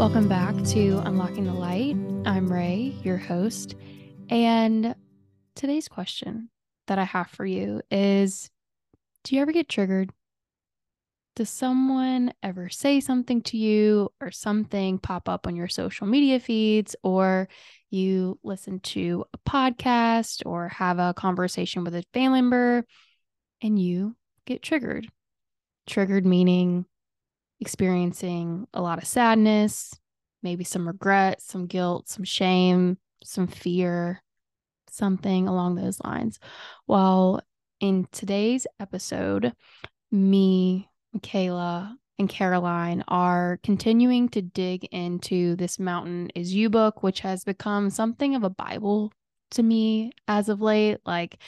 Welcome back to Unlocking the Light. I'm Ray, your host. And today's question that I have for you is Do you ever get triggered? Does someone ever say something to you or something pop up on your social media feeds, or you listen to a podcast or have a conversation with a family member and you get triggered? Triggered meaning experiencing a lot of sadness, maybe some regret, some guilt, some shame, some fear, something along those lines. While in today's episode, me, Mikayla, and Caroline are continuing to dig into this Mountain is You book, which has become something of a Bible to me as of late. Like,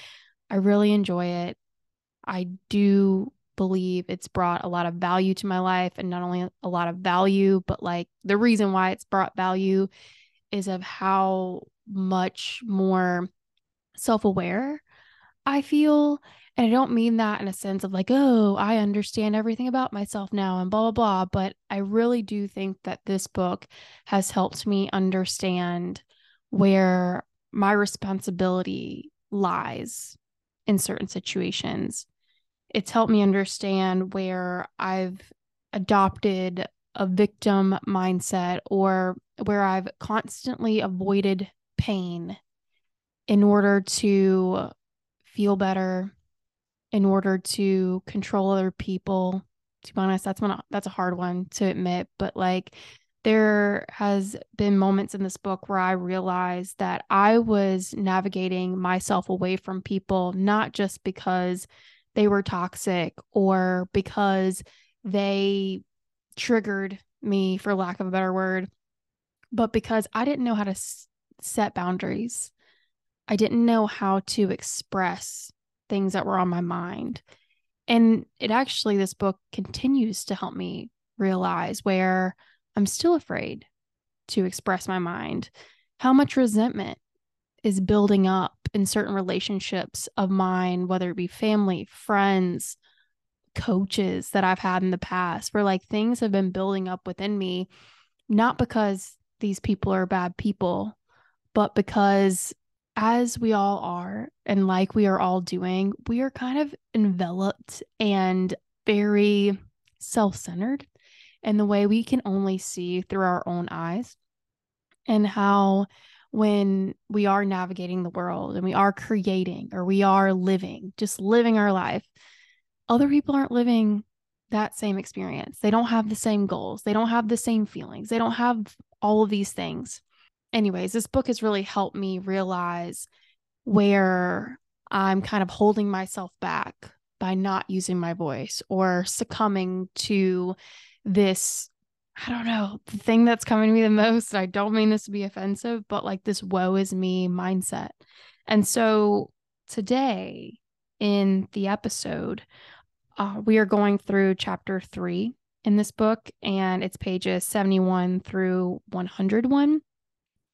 I really enjoy it. I do believe it's brought a lot of value to my life and not only a lot of value but like the reason why it's brought value is of how much more self-aware I feel. And I don't mean that in a sense of like oh I understand everything about myself now and blah blah blah but I really do think that this book has helped me understand where my responsibility lies in certain situations it's helped me understand where I've adopted a victim mindset or where I've constantly avoided pain in order to feel better, in order to control other people. To be honest, that's one that's a hard one to admit, but like there has been moments in this book where I realized that I was navigating myself away from people not just because they were toxic or because they triggered me, for lack of a better word, but because I didn't know how to s- set boundaries. I didn't know how to express things that were on my mind. And it actually, this book continues to help me realize where I'm still afraid to express my mind, how much resentment is building up in certain relationships of mine, whether it be family, friends, coaches that I've had in the past, where like things have been building up within me, not because these people are bad people, but because as we all are, and like we are all doing, we are kind of enveloped and very self centered in the way we can only see through our own eyes, and how when we are navigating the world and we are creating or we are living, just living our life, other people aren't living that same experience. They don't have the same goals. They don't have the same feelings. They don't have all of these things. Anyways, this book has really helped me realize where I'm kind of holding myself back by not using my voice or succumbing to this I don't know, the thing that's coming to me the most, I don't mean this to be offensive, but like this woe is me mindset. And so today in the episode, uh, we are going through chapter three in this book, and it's pages 71 through 101.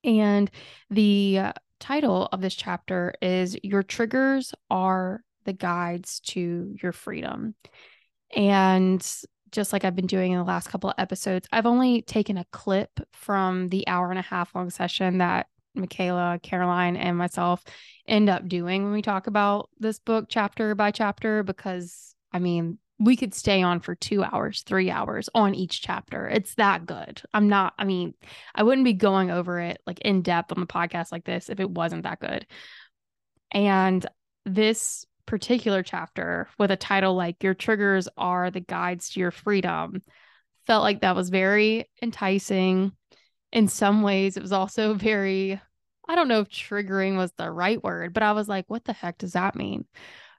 And the uh, title of this chapter is Your Triggers Are the Guides to Your Freedom. And just like I've been doing in the last couple of episodes, I've only taken a clip from the hour and a half long session that Mikayla, Caroline, and myself end up doing when we talk about this book chapter by chapter, because I mean, we could stay on for two hours, three hours on each chapter. It's that good. I'm not, I mean, I wouldn't be going over it like in depth on the podcast like this if it wasn't that good. And this particular chapter with a title like Your Triggers Are the Guides to Your Freedom felt like that was very enticing. In some ways, it was also very, I don't know if triggering was the right word, but I was like, what the heck does that mean?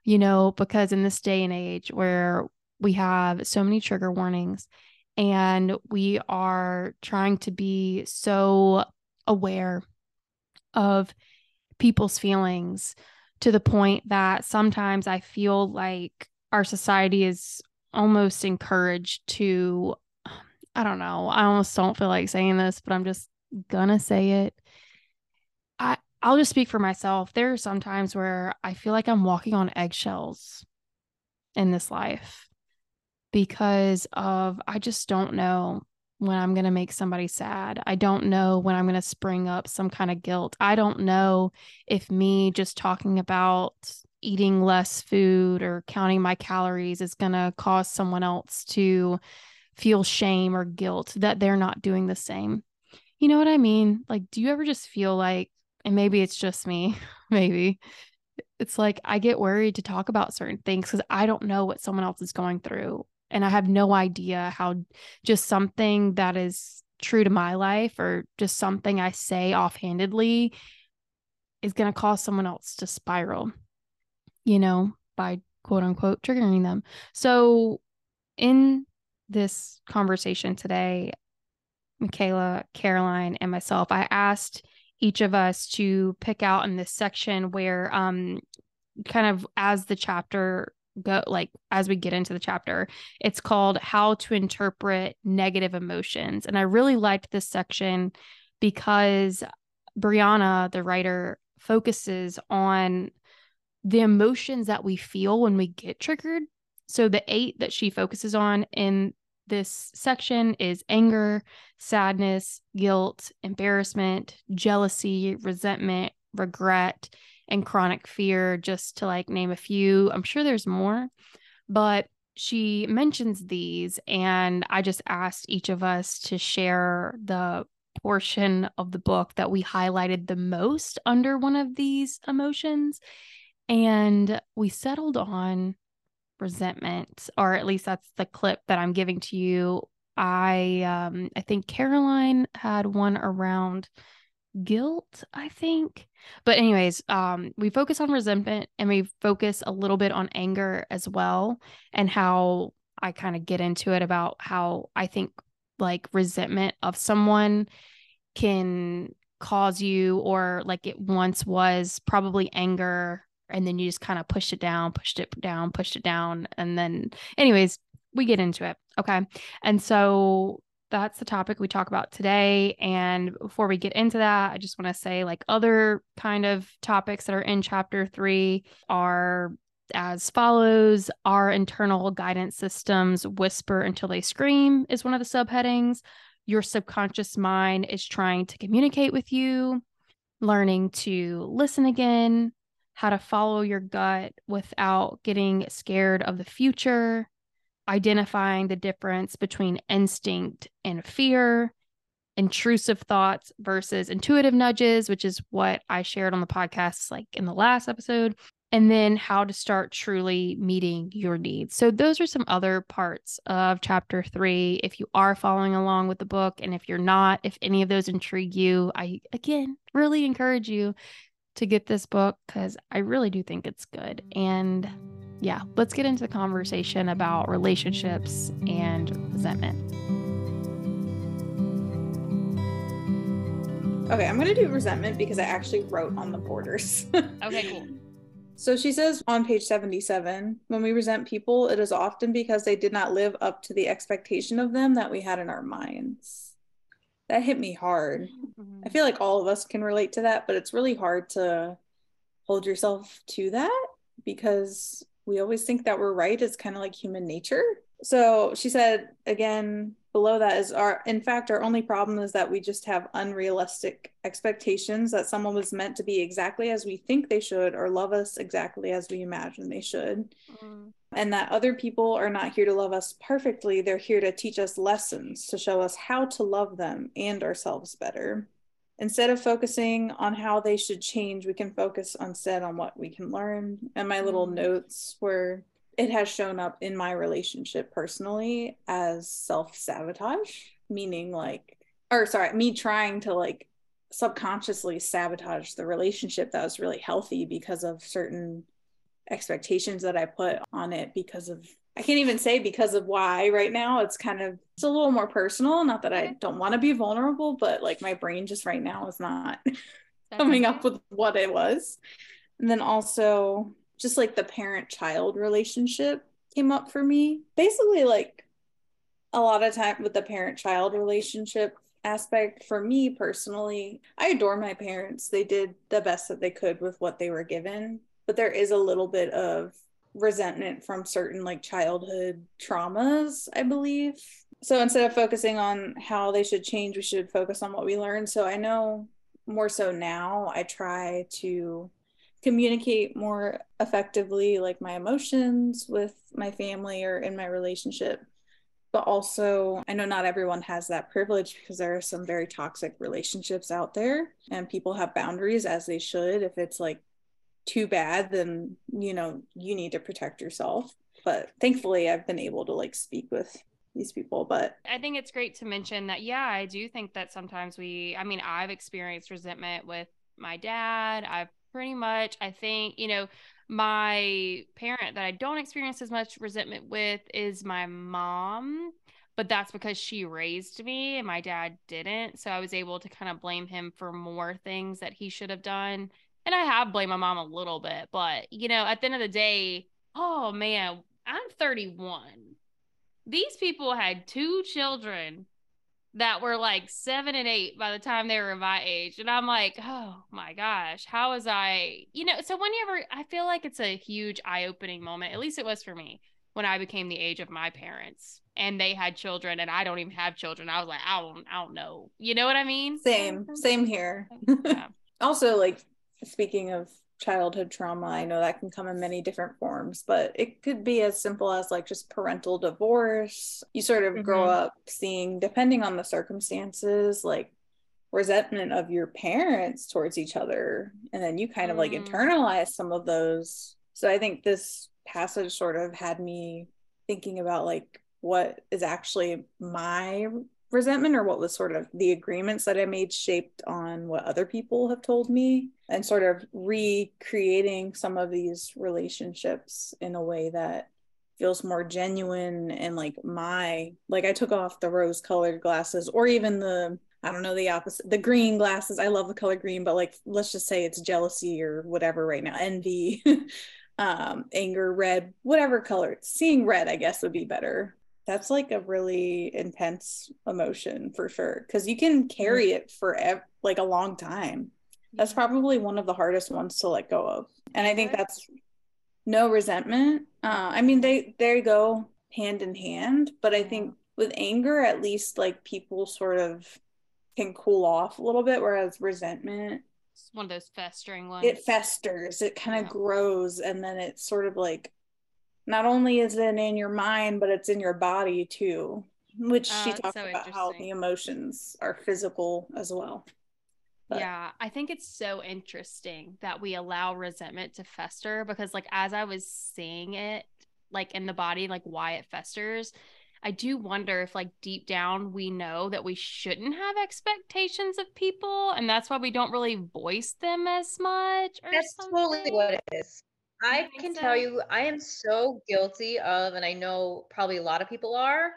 You know, because in this day and age where we have so many trigger warnings and we are trying to be so aware of people's feelings to the point that sometimes I feel like our society is almost encouraged to I don't know. I almost don't feel like saying this, but I'm just gonna say it. I I'll just speak for myself. There are some times where I feel like I'm walking on eggshells in this life because of I just don't know when I'm going to make somebody sad. I don't know when I'm going to spring up some kind of guilt. I don't know if me just talking about eating less food or counting my calories is going to cause someone else to feel shame or guilt that they're not doing the same. You know what I mean? Like, do you ever just feel like, and maybe it's just me, maybe it's like I get worried to talk about certain things because I don't know what someone else is going through. And I have no idea how just something that is true to my life or just something I say offhandedly is going to cause someone else to spiral, you know, by quote unquote triggering them. So, in this conversation today, Mikayla, Caroline, and myself, I asked each of us to pick out in this section where um kind of as the chapter go like as we get into the chapter it's called how to interpret negative emotions. And i really liked this section because brianna the writer focuses on the emotions that we feel when we get triggered. So the eight that she focuses on in this section is anger, sadness, guilt, embarrassment, jealousy, resentment, regret, and chronic fear, just to like name a few. I'm sure there's more, but she mentions these, and I just asked each of us to share the portion of the book that we highlighted the most under one of these emotions. And we settled on resentment, or at least that's the clip that I'm giving to you. I um I think Caroline had one around guilt, I think. But anyways, um we focus on resentment and we focus a little bit on anger as well and how I kind of get into it about how I think like resentment of someone can cause you or like it once was probably anger and then you just kind of pushed it down, pushed it down, pushed it down. And then, anyways, we get into it. Okay. And so that's the topic we talk about today. And before we get into that, I just want to say like other kind of topics that are in chapter three are as follows Our internal guidance systems whisper until they scream, is one of the subheadings. Your subconscious mind is trying to communicate with you, learning to listen again, how to follow your gut without getting scared of the future, identifying the difference between instinct and fear, intrusive thoughts versus intuitive nudges, which is what I shared on the podcast, like in the last episode, and then how to start truly meeting your needs. So, those are some other parts of chapter three. If you are following along with the book, and if you're not, if any of those intrigue you, I again really encourage you to get this book because I really do think it's good. And yeah, let's get into the conversation about relationships and resentment. Okay, I'm going to do resentment because I actually wrote on the borders. okay, cool. So she says on page 77 when we resent people, it is often because they did not live up to the expectation of them that we had in our minds that hit me hard. Mm-hmm. I feel like all of us can relate to that, but it's really hard to hold yourself to that because we always think that we're right. It's kind of like human nature. So she said again, below that is our in fact our only problem is that we just have unrealistic expectations that someone was meant to be exactly as we think they should or love us exactly as we imagine they should. Mm and that other people are not here to love us perfectly. They're here to teach us lessons, to show us how to love them and ourselves better. Instead of focusing on how they should change, we can focus instead on what we can learn. And my little mm. notes where it has shown up in my relationship personally as self sabotage, meaning like, or sorry, me trying to like subconsciously sabotage the relationship that was really healthy because of certain expectations that I put on it because of I can't even say because of why right now. It's kind of it's a little more personal. Not that I don't want to be vulnerable, but like my brain just right now is not coming up with what it was. And then also just like the parent child relationship came up for me. Basically like a lot of time with the parent child relationship aspect for me personally, I adore my parents. They did the best that they could with what they were given but there is a little bit of resentment from certain like childhood traumas, I believe. so instead of focusing on how they should change, we should focus on what we learned. So I know more so now I try to communicate more effectively like my emotions with my family or in my relationship but also i know not everyone has that privilege because there are some very toxic relationships out there and people have boundaries as they should if it's like too bad then you know you need to protect yourself. But thankfully i've been able to like speak with these people but i think it's great to mention that yeah i do think that sometimes we i mean i've experienced resentment with my dad. I've pretty much i think you know my parent that i don't experience as much resentment with is my mom but that's because she raised me and my dad didn't. So i was able to kind of blame him for more things that he should have done and i have blamed my mom a little bit but you know at the end of the day oh man i'm 31 these people had two children that were like seven and eight by the time they were my age. And I'm like, oh my gosh, how was I, you know? So, whenever I feel like it's a huge eye opening moment, at least it was for me when I became the age of my parents and they had children and I don't even have children. I was like, I don't, I don't know. You know what I mean? Same, same here. Yeah. also, like, speaking of childhood trauma. I know that can come in many different forms, but it could be as simple as like just parental divorce. You sort of mm-hmm. grow up seeing, depending on the circumstances, like resentment of your parents towards each other. And then you kind of like mm. internalize some of those. So I think this passage sort of had me thinking about like what is actually my resentment or what was sort of the agreements that I made shaped on what other people have told me and sort of recreating some of these relationships in a way that feels more genuine and like my like I took off the rose colored glasses or even the I don't know the opposite the green glasses. I love the color green but like let's just say it's jealousy or whatever right now. Envy um anger red whatever color seeing red I guess would be better that's like a really intense emotion for sure because you can carry it for ev- like a long time. That's probably one of the hardest ones to let go of and i think that's no resentment uh, i mean they they go hand in hand but i think with anger at least like people sort of can cool off a little bit whereas resentment it's one of those festering ones. it festers it kind of yeah. grows and then it's sort of like not only is it in your mind, but it's in your body too, which she ah, talks so about how the emotions are physical as well. But. Yeah, I think it's so interesting that we allow resentment to fester because, like, as I was seeing it, like in the body, like why it festers, I do wonder if, like, deep down, we know that we shouldn't have expectations of people, and that's why we don't really voice them as much. that's something. totally what it is. I can so? tell you, I am so guilty of, and I know probably a lot of people are,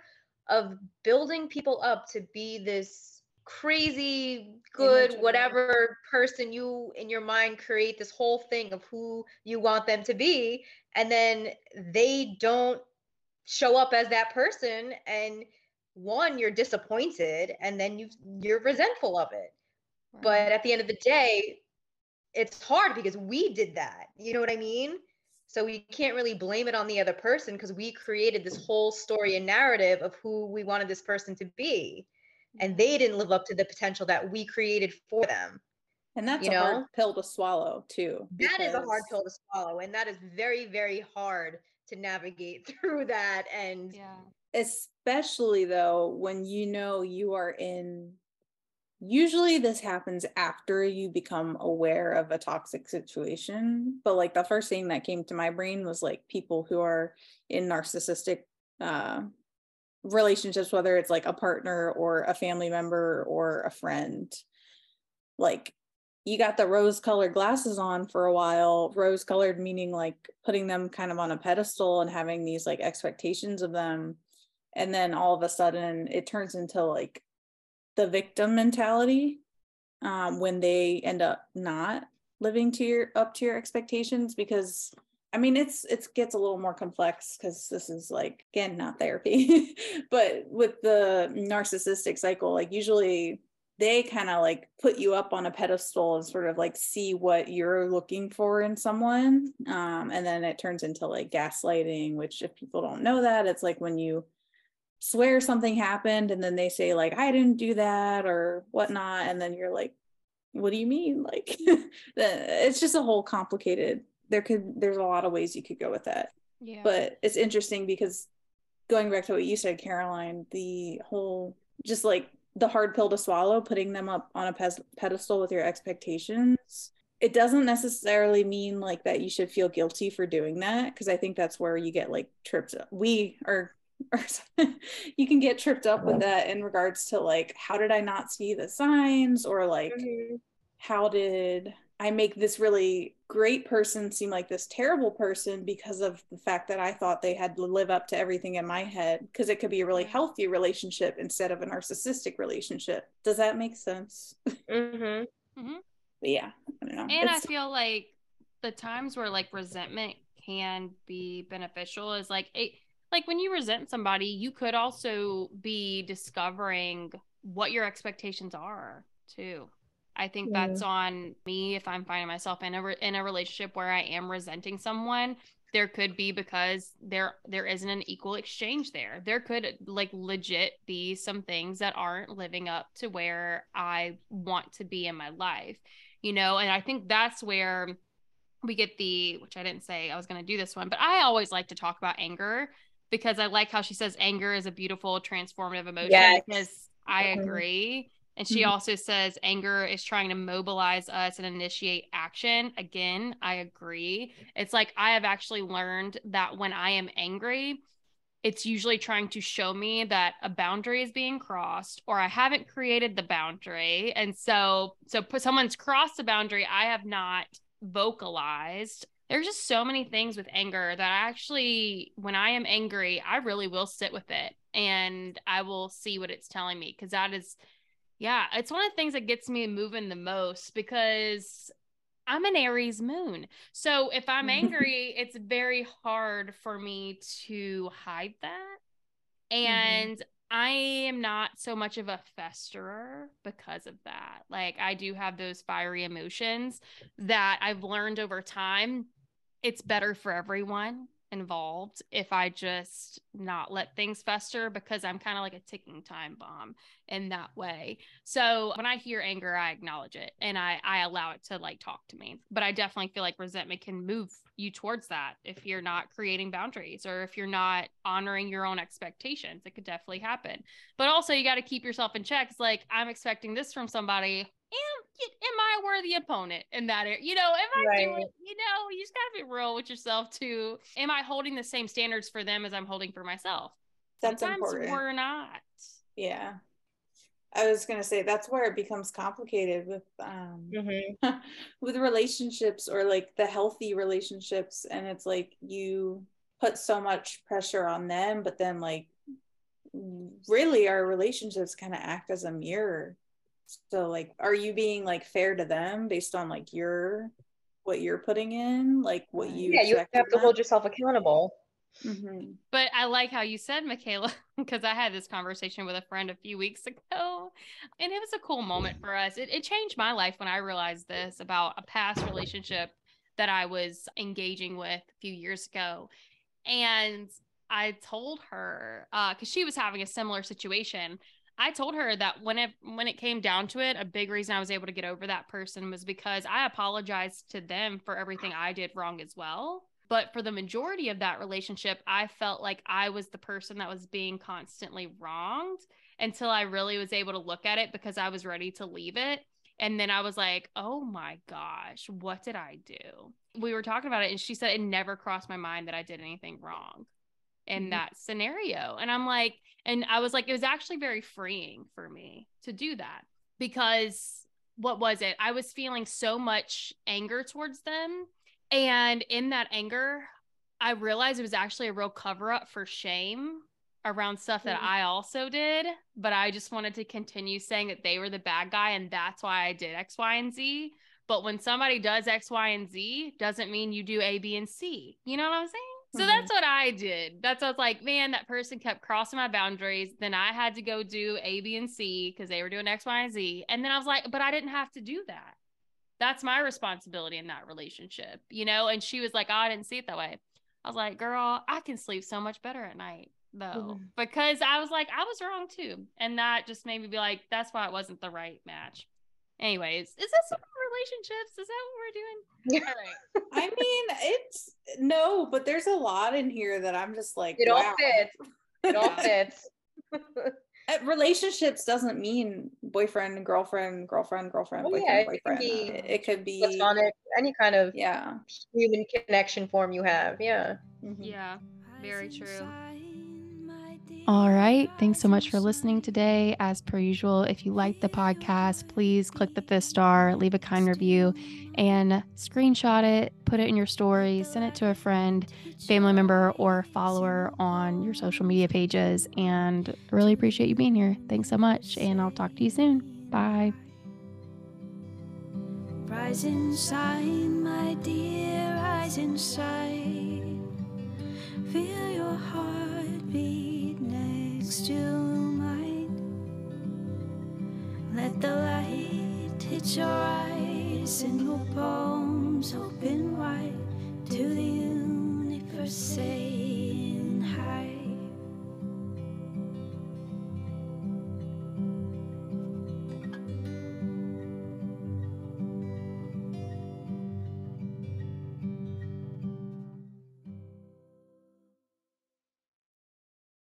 of building people up to be this crazy good whatever person you in your mind create this whole thing of who you want them to be and then they don't show up as that person and one you're disappointed and then you you're resentful of it right. but at the end of the day it's hard because we did that. You know what I mean? So we can't really blame it on the other person because we created this whole story and narrative of who we wanted this person to be. And mm-hmm. they didn't live up to the potential that we created for them. And that's you a know? hard pill to swallow too. Because... That is a hard pill to swallow. And that is very, very hard to navigate through that. And yeah. Especially though, when you know you are in usually this happens after you become aware of a toxic situation but like the first thing that came to my brain was like people who are in narcissistic uh, relationships whether it's like a partner or a family member or a friend. Like you got the rose colored glasses on for a while rose colored meaning like putting them kind of on a pedestal and having these like expectations of them and then all of a sudden it turns into like the victim mentality um, when they end up not living to your up to your expectations because I mean it's it gets a little more complex because this is like again not therapy but with the narcissistic cycle like usually they kind of like put you up on a pedestal and sort of like see what you're looking for in someone um, and then it turns into like gaslighting which if people don't know that it's like when you swear something happened and then they say like i didn't do that or whatnot and then you're like what do you mean? Like it's just a whole complicated there could there's a lot of ways you could go with that. Yeah. But it's interesting because going back to what you said caroline the whole just like the hard pill to swallow putting them up on a pedestal with your expectations it doesn't necessarily mean like that you should feel guilty for doing that because i think that's where you get like tripped up. We are or you can get tripped up with that in regards to like how did i not see the signs? Or like mm-hmm. how did i make this really great person seem like this terrible person because of the fact that i thought they had to live up to everything in my head? Because it could be a really healthy relationship instead of a narcissistic relationship. Does that make sense? Mm-hmm. Mm-hmm. Yeah i don't know. And it's... i feel like the times where like resentment can be beneficial is like it like when you resent somebody, you could also be discovering what your expectations are too. I think yeah. that's on me if I'm finding myself in a re- in a relationship where I am resenting someone. There could be because there there isn't an equal exchange there. There could like legit be some things that aren't living up to where I want to be in my life, you know. And I think that's where we get the which I didn't say I was going to do this one, but I always like to talk about anger because I like how she says anger is a beautiful transformative emotion yes. because I agree. And she mm-hmm. also says anger is trying to mobilize us and initiate action. Again, I agree. It's like I have actually learned that when I am angry, it's usually trying to show me that a boundary is being crossed or I haven't created the boundary. And so so someone's crossed the boundary I have not vocalized there's just so many things with anger that I actually, when I am angry, I really will sit with it and I will see what it's telling me because that is, yeah, it's one of the things that gets me moving the most because I'm an Aries moon. So if I'm angry, it's very hard for me to hide that. Mm-hmm. And mm-hmm. I am not so much of a festerer because of that. Like I do have those fiery emotions that I've learned over time it's better for everyone involved if I just not let things fester because I'm kind of like a ticking time bomb in that way. So when I hear anger, I acknowledge it and I I allow it to like talk to me. But I definitely feel like resentment can move you towards that if you're not creating boundaries or if you're not honoring your own expectations. It could definitely happen. But also you got to keep yourself in check. It's like I'm expecting this from somebody am am I a worthy opponent in that area? You know, am I right. doing, you know, you just gotta be real with yourself too. Am I holding the same standards for them as I'm holding for myself? That's Sometimes important. We're not. Yeah. I was gonna say that's where it becomes complicated with um mm-hmm. with relationships or like the healthy relationships and it's like you put so much pressure on them but then like really our relationships kind of act as a mirror so like are you being like fair to them based on like your what you're putting in, like what you Yeah, you have to hold yourself accountable. Mm-hmm. But I like how you said, Mikayla, because I had this conversation with a friend a few weeks ago, and it was a cool moment for us. It, it changed my life when I realized this about a past relationship that I was engaging with a few years ago. And I told her, because uh, she was having a similar situation, I told her that when it when it came down to it, a big reason I was able to get over that person was because I apologized to them for everything I did wrong as well. But for the majority of that relationship, I felt like I was the person that was being constantly wronged until I really was able to look at it because I was ready to leave it. And then I was like, oh my gosh, what did I do? We were talking about it, and she said it never crossed my mind that I did anything wrong in mm-hmm. that scenario. And I'm like, and I was like, it was actually very freeing for me to do that because what was it? I was feeling so much anger towards them. And in that anger, I realized it was actually a real cover up for shame around stuff that mm-hmm. I also did. But I just wanted to continue saying that they were the bad guy and that's why I did X, Y, and Z. But when somebody does X, Y, and Z, doesn't mean you do A, B, and C. You know what I'm saying? So mm-hmm. that's what I did. That's what I was like, man, that person kept crossing my boundaries. Then I had to go do A, B, and C because they were doing X, Y, and Z. And then I was like, but I didn't have to do that. That's my responsibility in that relationship, you know? And she was like, oh, I didn't see it that way. I was like, girl, I can sleep so much better at night though mm-hmm. because I was like I was wrong too, and that just made me be like that's why it wasn't the right match. Anyways, is this relationships? Is that what we're doing? Yeah. I mean, it's no, but there's a lot in here that I'm just like it wow. all fits. It all fits. relationships doesn't mean boyfriend, girlfriend, girlfriend, girlfriend, oh, boyfriend, yeah, boyfriend. It, it could be platonic, any kind of yeah human connection form you have. Yeah. Mm-hmm. Yeah. Very true. All right. Thanks so much for listening today. As per usual, if you like the podcast, please click the fifth star, leave a kind review, and screenshot it, put it in your story, send it to a friend, family member, or follower on your social media pages. And really appreciate you being here. Thanks so much. And I'll talk to you soon. Bye. Rise inside, my dear, rise inside. Feel your heartbeat to mine. Let the light hit your eyes and your palms open wide to the universe.